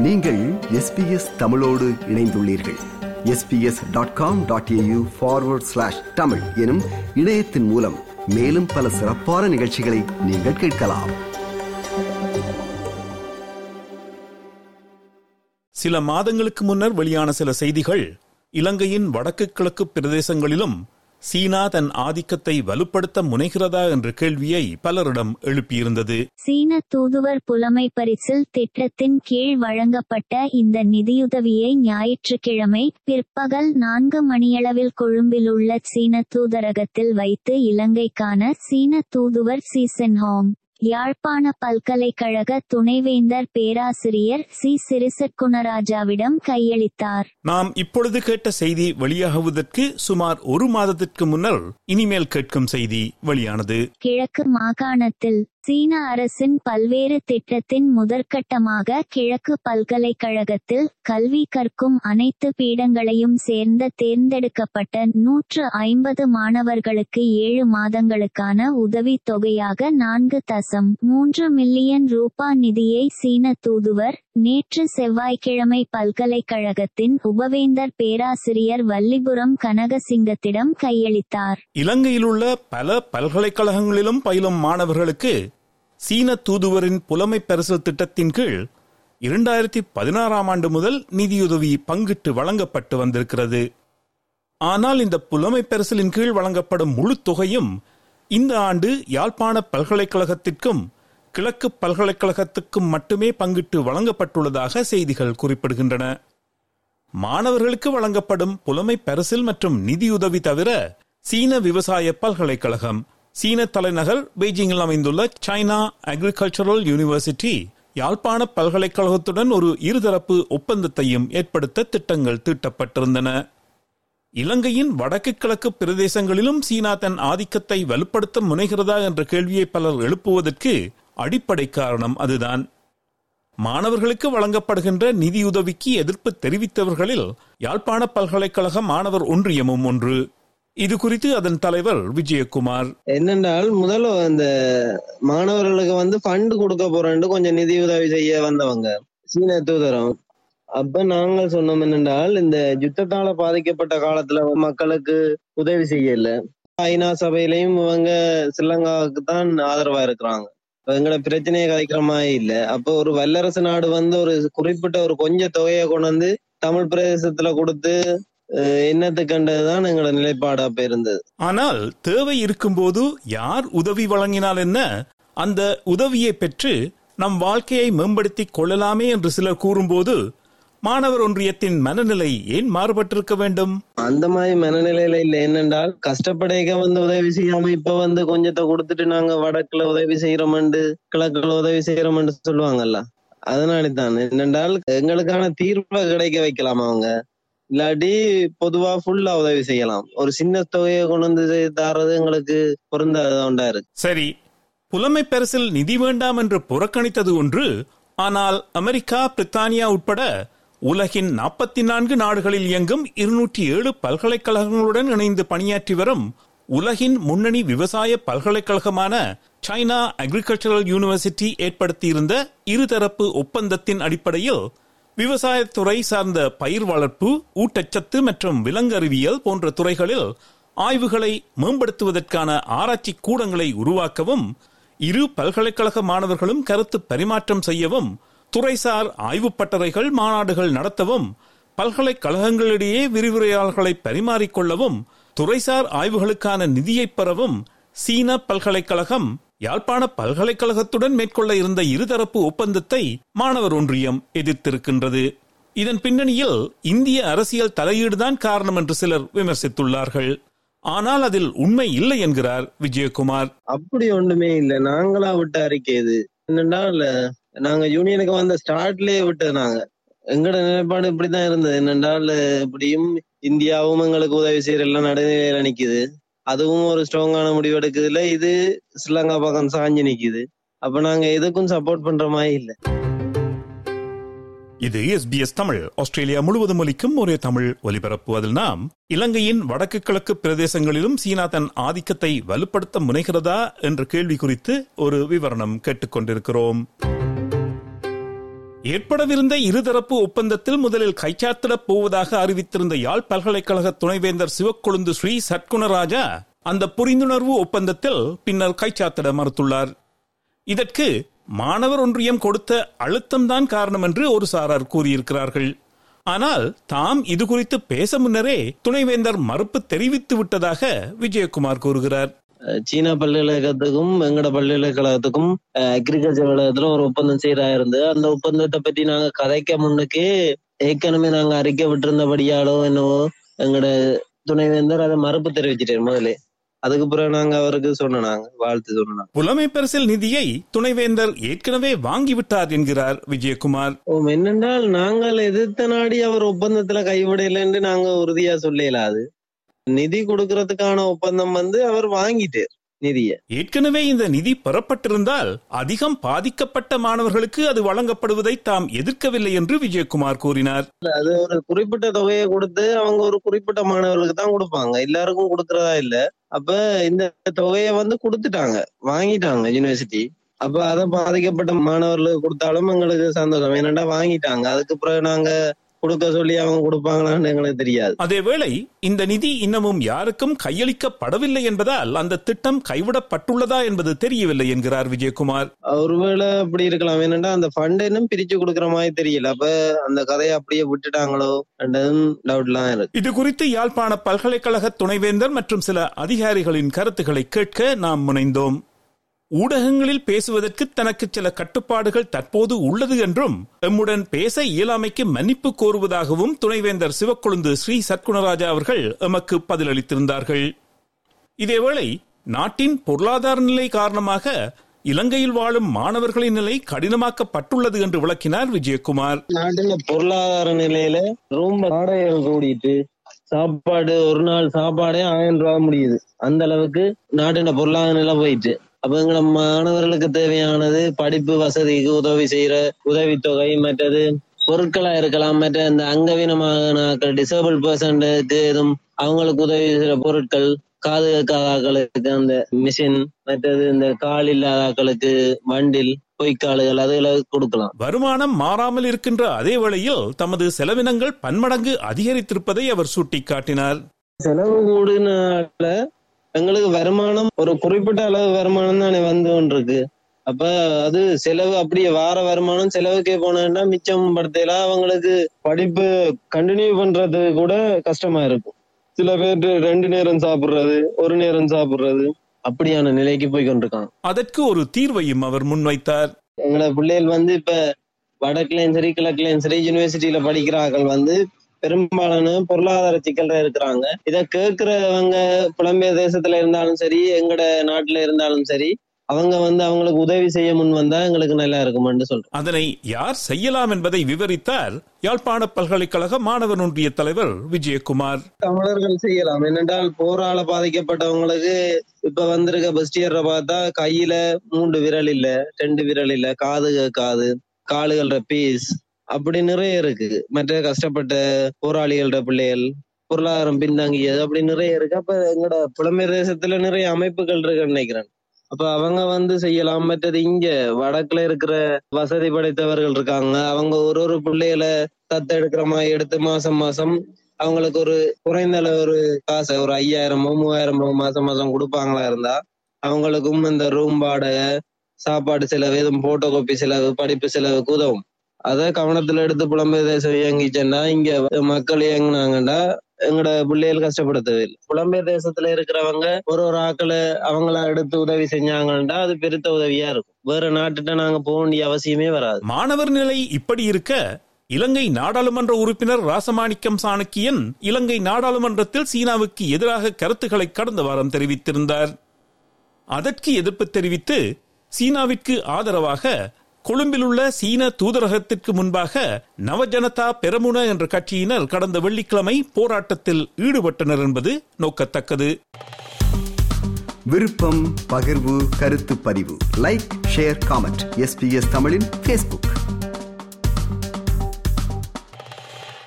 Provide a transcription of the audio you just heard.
நீங்கள் எஸ்பிஎஸ் தமிழோடு இணைந்துள்ளீர்கள். SBS dot com dot AU forward slash Tamil எனும் இணையத்தின் மூலம் மேலும் பல சிறப்பான நிகழ்ச்சிகளை நீங்கள் கேட்கலாம். சில மாதங்களுக்கு முன்னர் வெளியான சில செய்திகள் இலங்கையின் வடக்கு கிழக்கு பிரதேசங்களிலும் சீனா தன் ஆதிக்கத்தை வலுப்படுத்த முனைகிறதா என்ற கேள்வியை பலரிடம் எழுப்பியிருந்தது. சீன தூதுவர் புலமை பரிசில் திட்டத்தின் கீழ் வழங்கப்பட்ட இந்த நிதியுதவியை ஞாயிற்றுக்கிழமை பிற்பகல் நான்கு மணியளவில் கொழும்பிலுள்ள சீன தூதரகத்தில் வைத்து இலங்கைக்கான சீன தூதுவர் சீசன்ஹாங் யாழ்ப்பாண பல்கலைக்கழக துணைவேந்தர் பேராசிரியர் சி. சிறிசற்குணராஜாவிடம் கையளித்தார். நாம் இப்பொழுது கேட்ட செய்தி வெளியாகுவதற்கு சுமார் ஒரு மாதத்திற்கு முன்னர் இனிமேல் கேட்கும் செய்தி வெளியானது. கிழக்கு மாகாணத்தில் சீன அரசின் பல்வேறு திட்டத்தின் முதற்கட்டமாக கிழக்கு பல்கலைக்கழகத்தில் கல்வி கற்கும் அனைத்து பீடங்களையும் சேர்ந்த தேர்ந்தெடுக்கப்பட்ட நூற்று ஐம்பது மாணவர்களுக்கு ஏழு மாதங்களுக்கான உதவித் தொகையாக நான்கு தசம் மூன்று மில்லியன் ரூபா நிதியை சீன தூதுவர் நேற்று செவ்வாய்க்கிழமை பல்கலைக்கழகத்தின் உபவேந்தர் பேராசிரியர் வல்லிபுரம் கனகசிங்கத்திடம் கையளித்தார். இலங்கையிலுள்ள பல பல்கலைக்கழகங்களிலும் பயிலும் மாணவர்களுக்கு சீன தூதுவரின் புலமை பரிசு திட்டத்தின் கீழ் இரண்டாயிரத்தி பதினாறாம் ஆண்டு முதல் நிதியுதவி பங்கிட்டு வழங்கப்பட்டு வந்திருக்கிறது. ஆனால் இந்த புலமை பரிசலின் கீழ் வழங்கப்படும் முழு தொகையும் இந்த ஆண்டு யாழ்ப்பாண பல்கலைக்கழகத்திற்கும் கிழக்கு பல்கலைக்கழகத்துக்கும் மட்டுமே பங்கிட்டு வழங்கப்பட்டுள்ளதாக செய்திகள் குறிப்பிடுகின்றன. மாணவர்களுக்கு வழங்கப்படும் புலமை பரிசில் மற்றும் நிதியுதவி தவிர சீன விவசாய பல்கலைக்கழகம் சீன தலைநகர் பெய்ஜிங்கில் அமைந்துள்ள சைனா அக்ரிகல்ச்சரல் யூனிவர்சிட்டி யாழ்ப்பாண பல்கலைக்கழகத்துடன் ஒரு இருதரப்பு ஒப்பந்தத்தையும் ஏற்படுத்த திட்டங்கள் தீட்டப்பட்டிருந்தன. இலங்கையின் வடக்கு கிழக்கு பிரதேசங்களிலும் சீனா தன் ஆதிக்கத்தை வலுப்படுத்த முனைகிறதா என்ற கேள்வியை பலர் எழுப்புவதற்கு அடிப்படை காரணம் அதுதான். மாணவர்களுக்கு வழங்கப்படுகின்ற நிதியுதவிக்கு எதிர்ப்பு தெரிவித்தவர்களில் யாழ்ப்பாண பல்கலைக்கழக மாணவர் ஒன்றியமும் ஒன்று. இது குறித்து அதன் தலைவர் விஜயகுமார். என்னென்றால் முதல்ல அந்த மாணவர்களுக்கு வந்து ஃபண்ட் கொடுக்க போறேன்ட்டு கொஞ்சம் நிதி உதவி செய்ய வந்தவங்க. சீன தூதரம். அப்ப நாங்கள் சொன்னோம் என்னென்றால் இந்த யுத்தத்தால பாதிக்கப்பட்ட காலத்துல மக்களுக்கு உதவி செய்யல. ஐநா சபையிலையும் இவங்க ஸ்ரீலங்காவுக்கு தான் ஆதரவா இருக்கிறாங்க. எங்களோட பிரச்சனையை கலைக்கிற மாதிரி இல்ல. அப்போ ஒரு வல்லரசு நாடு வந்து ஒரு குறிப்பிட்ட ஒரு கொஞ்ச தொகையை கொண்டு வந்து தமிழ் பிரதேசத்துல கொடுத்து என்னத்து கண்டதுதான் எங்களோட நிலைப்பாடா இருந்தது ஆனால் தேவை இருக்கும்போது யார் உதவி வழங்கினால் என்ன? அந்த உதவியை பெற்று நம் வாழ்க்கையை மேம்படுத்திக் கொள்ளலாமே என்று சிலர் கூறும்போது மாணவர் ஒன்றியத்தின் மனநிலை ஏன் மாறுபட்டிருக்க வேண்டும்? அந்த மாதிரி மனநிலையில இல்ல. என்னென்றால் கஷ்டப்படைக்க வந்து உதவி செய்யாம இப்ப வந்து கொஞ்சத்தை கொடுத்துட்டு நாங்க வடக்குல உதவி செய்யறோம்ண்டு கிழக்குல உதவி செய்யறோம்ண்டு சொல்லுவாங்கல்ல. அதனாலதான். என்னென்றால் எங்களுக்கான தீர்வை கிடைக்க வைக்கலாம் அவங்க. இல்லாட்டி பொதுவா ஃபுல்லா உதவி செய்யலாம். ஒரு சின்ன தொகையை கொண்டு வந்து தாரது எங்களுக்கு பொருந்தாத இருக்கு. சரி. புலமை பரிசில் நிதி வேண்டாம் என்று புறக்கணித்தது ஒன்று. ஆனால் அமெரிக்கா பிரித்தானியா உட்பட உலகின் நாற்பத்தி நான்கு நாடுகளில் இயங்கும் இருநூற்றி ஏழு பல்கலைக்கழகங்களுடன் இணைந்து பணியாற்றி வரும் உலகின் முன்னணி விவசாய பல்கலைக்கழகமான சைனா அக்ரிகல்ச்சரல் யூனிவர்சிட்டி ஏற்படுத்தியிருந்த இருதரப்பு ஒப்பந்தத்தின் அடிப்படையில் விவசாயத்துறை சார்ந்த பயிர் வளர்ப்பு ஊட்டச்சத்து மற்றும் விலங்கு அறிவியல் போன்ற துறைகளில் ஆய்வுகளை மேம்படுத்துவதற்கான ஆராய்ச்சி கூடங்களை உருவாக்கவும் இரு பல்கலைக்கழக மாணவர்களும் கருத்து பரிமாற்றம் செய்யவும் துறைசார் ஆய்வுப் பட்டறைகள் மாநாடுகள் நடத்தவும் பல்கலைக்கழகங்களிடையே விரிவுரையாளர்களை பரிமாறிக்கொள்ளவும் துறைசார் ஆய்வுகளுக்கான நிதியை பெறவும் சீன பல்கலைக்கழகம் யாழ்ப்பாண பல்கலைக்கழகத்துடன் மேற்கொள்ள இருந்த இருதரப்பு ஒப்பந்தத்தை மாணவர் ஒன்றியம் எதிர்த்திருக்கின்றது. இதன் பின்னணியில் இந்திய அரசியல் தலையீடுதான் காரணம் என்று சிலர் விமர்சித்துள்ளார்கள். ஆனால் அதில் உண்மை இல்லை என்கிறார் விஜயகுமார். அப்படி ஒண்ணுமே இல்லை. நாங்களா விட்ட அறிக்கை இது. நாங்க யூனியனுக்கு வந்த ஸ்டார்ட்லயே விட்டது நாங்க. எங்கட நிலைப்பாடு இப்படிதான் இருந்தது. என்னென்றால் இப்படியும் இந்தியாவும் எங்களுக்கு உதவி செய்யற எல்லாம் நடுநிலையில நிக்குது. அதுவும் ஒரு ஸ்ட்ராங்கான முடிவு எடுக்குதுல. இது ஸ்ரீலங்கா பக்கம் சாஞ்சு நிக்குது. அப்ப நாங்க எதுக்கும் சப்போர்ட் பண்ற மாதிரி இல்லை. இது எஸ்பிஎஸ் தமிழ். ஆஸ்திரேலியா முழுவதும் ஒலிக்கும் ஒரே தமிழ் ஒலிபரப்பு. அதில் நாம் இலங்கையின் வடக்கு கிழக்கு பிரதேசங்களிலும் சீனா தன் ஆதிக்கத்தை வலுப்படுத்த முனைகிறதா என்ற கேள்வி குறித்து ஒரு விவரணம் கேட்டுக்கொண்டிருக்கிறோம். ஏற்படவிருந்த இருதரப்பு ஒப்பந்தத்தில் முதலில் கைச்சாத்திடப் போவதாக அறிவித்திருந்த யாழ் பல்கலைக்கழக துணைவேந்தர் சிவக்கொழுந்து ஸ்ரீ சட்குணராஜா அந்த புரிந்துணர்வு ஒப்பந்தத்தில் பின்னர் கைச்சாத்திட மறுத்துள்ளார். இதற்கு மாணவர் ஒன்றியம் கொடுத்த அழுத்தம்தான் காரணம் என்று ஒரு சாரார் கூறியிருக்கிறார்கள். ஆனால் தாம் இது குறித்து பேச முன்னரே துணைவேந்தர் மறுப்பு தெரிவித்து விட்டதாக விஜயகுமார் கூறுகிறார். சீனா பல்கலைக்கழகத்துக்கும் எங்கட பல்கலைக்கழகத்துக்கும் அக்ரிகல்ச்சர் கழகத்துல ஒரு ஒப்பந்தம் செய்யறா இருந்து அந்த ஒப்பந்தத்தை பற்றி நாங்க கதைக்க முன்னுக்கு ஏற்கனவே நாங்க அறிக்கை விட்டிருந்தபடியாலோ என்னவோ எங்கட துணைவேந்தர் அதை மறுப்பு தெரிவிச்சிட்டாரு முதலே. அதுக்கு பிறகு நாங்க அவருக்கு சொன்னாங்க வாழ்த்து சொன்னாங்க புலமை பரிசில் நிதியை துணைவேந்தர் ஏற்கனவே வாங்கிவிட்டார் என்கிறார் விஜயகுமார். ஓ என்னென்றால் நாங்கள் எதிர்த்த நாடி அவர் ஒப்பந்தத்துல கைவிடலைன்னு நாங்க உறுதியா சொல்லலாது. நிதி கொடுக்கறதுக்கான ஒப்பந்தம் வந்து அவர் வாங்கிட்டு நிதிய. ஏற்கனவே இந்த நிதி பெறப்பட்டிருந்தால் அதிகம் பாதிக்கப்பட்ட மாணவர்களுக்கு அது வழங்கப்படுவதை தாம் எதிர்க்கவில்லை என்று விஜயகுமார் கூறினார். அது ஒரு குறிப்பிட்ட தொகையை கொடுத்து அவங்க ஒரு குறிப்பிட்ட மாணவர்களுக்கு தான் கொடுப்பாங்க. எல்லாருக்கும் கொடுக்கறதா இல்ல. அப்ப இந்த தொகையை வந்து கொடுத்துட்டாங்க. வாங்கிட்டாங்க யூனிவர்சிட்டி அப்ப அதை பாதிக்கப்பட்ட மாணவர்களுக்கு கொடுத்தாலும் எங்களுக்கு சந்தோஷம். ஏன்னாண்டா வாங்கிட்டாங்க. அதுக்கு பிறகு நாங்க கொடுக்க சொல்லி அவங்க கொடுப்பாங்களான்னு எங்களுக்கு தெரியாது. அதேவேளை இந்த நிதி இன்னமும் யாருக்கும் கையளிக்கப்படவில்லை என்பதால் அந்த திட்டம் கைவிடப்பட்டுள்ளதா என்பது தெரியவில்லை என்கிறார் விஜயகுமார். ஒருவேளை அப்படி இருக்கலாம். ஏன்னாண்டா அந்த ஃபண்ட் இன்னும் பிரிச்சு கொடுக்கற மாதிரி தெரியல. அப்ப அந்த கதையை அப்படியே விட்டுட்டாங்களோ டவுட்லாம் இருக்கு. இது குறித்து யாழ்ப்பாண பல்கலைக்கழக துணைவேந்தர் மற்றும் சில அதிகாரிகளின் கருத்துக்களை கேட்க நாம் முனைந்தோம். ஊடகங்களில் பேசுவதற்கு தனக்கு சில கட்டுப்பாடுகள் தற்போது உள்ளது என்றும் எம்முடன் பேச இயலாமைக்கு மன்னிப்பு கோருவதாகவும் துணைவேந்தர் சிவக்கொழுந்து ஸ்ரீ சத்குணராஜா அவர்கள் எமக்கு பதிலளித்திருந்தார்கள். இதேவேளை நாட்டின் பொருளாதார நிலை காரணமாக இலங்கையில் வாழும் மாணவர்களின் நிலை கடினமாக்கப்பட்டுள்ளது என்று விளக்கினார் விஜயகுமார். நாட்டில் பொருளாதார நிலையில ரொம்ப கூடிட்டு சாப்பாடு ஒரு நாள் சாப்பாடே ஆயிரம் ரூபாய் முடியுது. அந்த அளவுக்கு நாட்டின பொருளாதார நிலை போயிட்டு. அப்ப மாணவர்களுக்கு தேவையானது படிப்பு வசதிக்கு உதவி செய்யற உதவித்தொகை மற்றது பொருட்களா இருக்கலாம். மற்ற இந்த அங்கவீனமான டிசேபிள் பர்சன்டுக்கு எதுவும் அவங்களுக்கு உதவி செய்யற பொருட்கள் காது கேட்காதாக்களுக்கு அந்த மிஷின் மற்றது இந்த கால் இல்லாதாக்களுக்கு வண்டில் பொய்க்காலுகள் அதுகளை கொடுக்கலாம். வருமானம் மாறாமல் இருக்கின்ற அதே வேளையில் தமது செலவினங்கள் பன்மடங்கு அதிகரித்திருப்பதை அவர் சுட்டிக்காட்டினார். செலவு கூடுனால எங்களுக்கு வருமானம் ஒரு குறிப்பிட்ட அளவு வருமானம் தானே வந்து கொண்டிருக்கு. அப்ப அது செலவு அப்படியே வார வருமானம் செலவுக்கே போனா மிச்சம் படுத்தல அவங்களுக்கு படிப்பு கண்டினியூ பண்றது கூட கஷ்டமா இருக்கும். சில பேர் ரெண்டு நேரம் சாப்பிடுறது ஒரு நேரம் சாப்பிடுறது அப்படியான நிலைக்கு போய் கொண்டிருக்காங்க. அதற்கு ஒரு தீர்வையும் அவர் முன்வைத்தார். எங்களோட பிள்ளைகள் வந்து இப்ப வடக்குலயும் சரி கிழக்குலயும் சரி யூனிவர்சிட்டியில படிக்கிறார்கள் வந்து பெரும்பாலான பொருளாதார சிக்கல்ல இருக்கிறாங்க. இத கேட்கிறவங்க புலம்பெயர் தேசத்துல இருந்தாலும் சரி எங்கட நாட்டுல இருந்தாலும் சரி அவங்க வந்து அவங்களுக்கு உதவி செய்ய முன் வந்தா எங்களுக்கு நல்லா இருக்கும்னு சொல்றோம் அதனை யார் செய்யலாம் என்பதை விவரித்தார் யாழ்ப்பாண பல்கலைக்கழக மாணவர் ஒன்றிய தலைவர் விஜயகுமார். தமிழர்கள் செய்யலாம். என்னென்றால் போரால பாதிக்கப்பட்டவங்களுக்கு இப்ப வந்திருக்க பெஸ்ட் இயர்ல பார்த்தா கையில மூன்று விரல் இல்ல ரெண்டு விரல் இல்ல. காது காது காலுகள பீஸ் அப்படி நிறைய இருக்கு. மற்ற கஷ்டப்பட்ட போராளிகளோட பிள்ளைகள் பொருளாதாரம் பின்தங்கியது அப்படி நிறைய இருக்கு. அப்ப எங்களோட புலம்பெயர் தேசத்துல நிறைய அமைப்புகள் இருக்குன்னு நினைக்கிறேன். அப்ப அவங்க வந்து செய்யலாம். மற்றது இங்க வடக்குல இருக்கிற வசதி படைத்தவர்கள் இருக்காங்க. அவங்க ஒரு ஒரு பிள்ளைகளை தத்தெடுக்கிற மாதிரி எடுத்து மாசம் மாசம் அவங்களுக்கு ஒரு குறைந்த அளவு ஒரு காசு ஒரு ஐயாயிரமோ மூவாயிரமோ மாசம் மாசம் கொடுப்பாங்களா இருந்தா அவங்களுக்கும் இந்த ரூம் வாடகை சாப்பாடு செலவு எதுவும் போட்டோ காப்பி செலவு படிப்பு செலவுக்கு உதவும். அதை கவனத்துல எடுத்து புலம்பெயர் தேசம் இயங்கிச்சேன்னா இங்க மக்கள் இயங்குனாங்கன்னா எங்களோட பிள்ளைகள் கஷ்டப்பட தேவையில்லை புலம்பெயர் தேசத்துல இருக்கிறவங்க ஒரு ஒரு ஆக்களை அவங்கள எடுத்து உதவி செஞ்சாங்கன்னா அது பெருத்த உதவியா இருக்கும். வேற நாட்டுட்ட நாங்க போக வேண்டிய அவசியமே வராது. மாணவர் நிலை இப்படி இருக்க இலங்கை நாடாளுமன்ற உறுப்பினர் ராசமாணிக்கம் சாணக்கியன் இலங்கை நாடாளுமன்றத்தில் சீனாவுக்கு எதிராக கருத்துக்களை கடந்த வாரம் தெரிவித்திருந்தார். அதற்கு எதிர்ப்பு தெரிவித்து சீனாவிற்கு ஆதரவாக கொழும்பில் உள்ள சீன தூதரகத்திற்கு முன்பாக நவஜனதா பெரமுன என்ற கட்சியினர் கடந்த வெள்ளிக்கிழமை போராட்டத்தில் ஈடுபட்டனர் என்பது நோக்கத்தக்கது. விருப்பம் பகிர்வு கருத்து பதிவு. லைக் ஷேர் காமெண்ட் எஸ்பிஎஸ் தமிழின் ஃபேஸ்புக்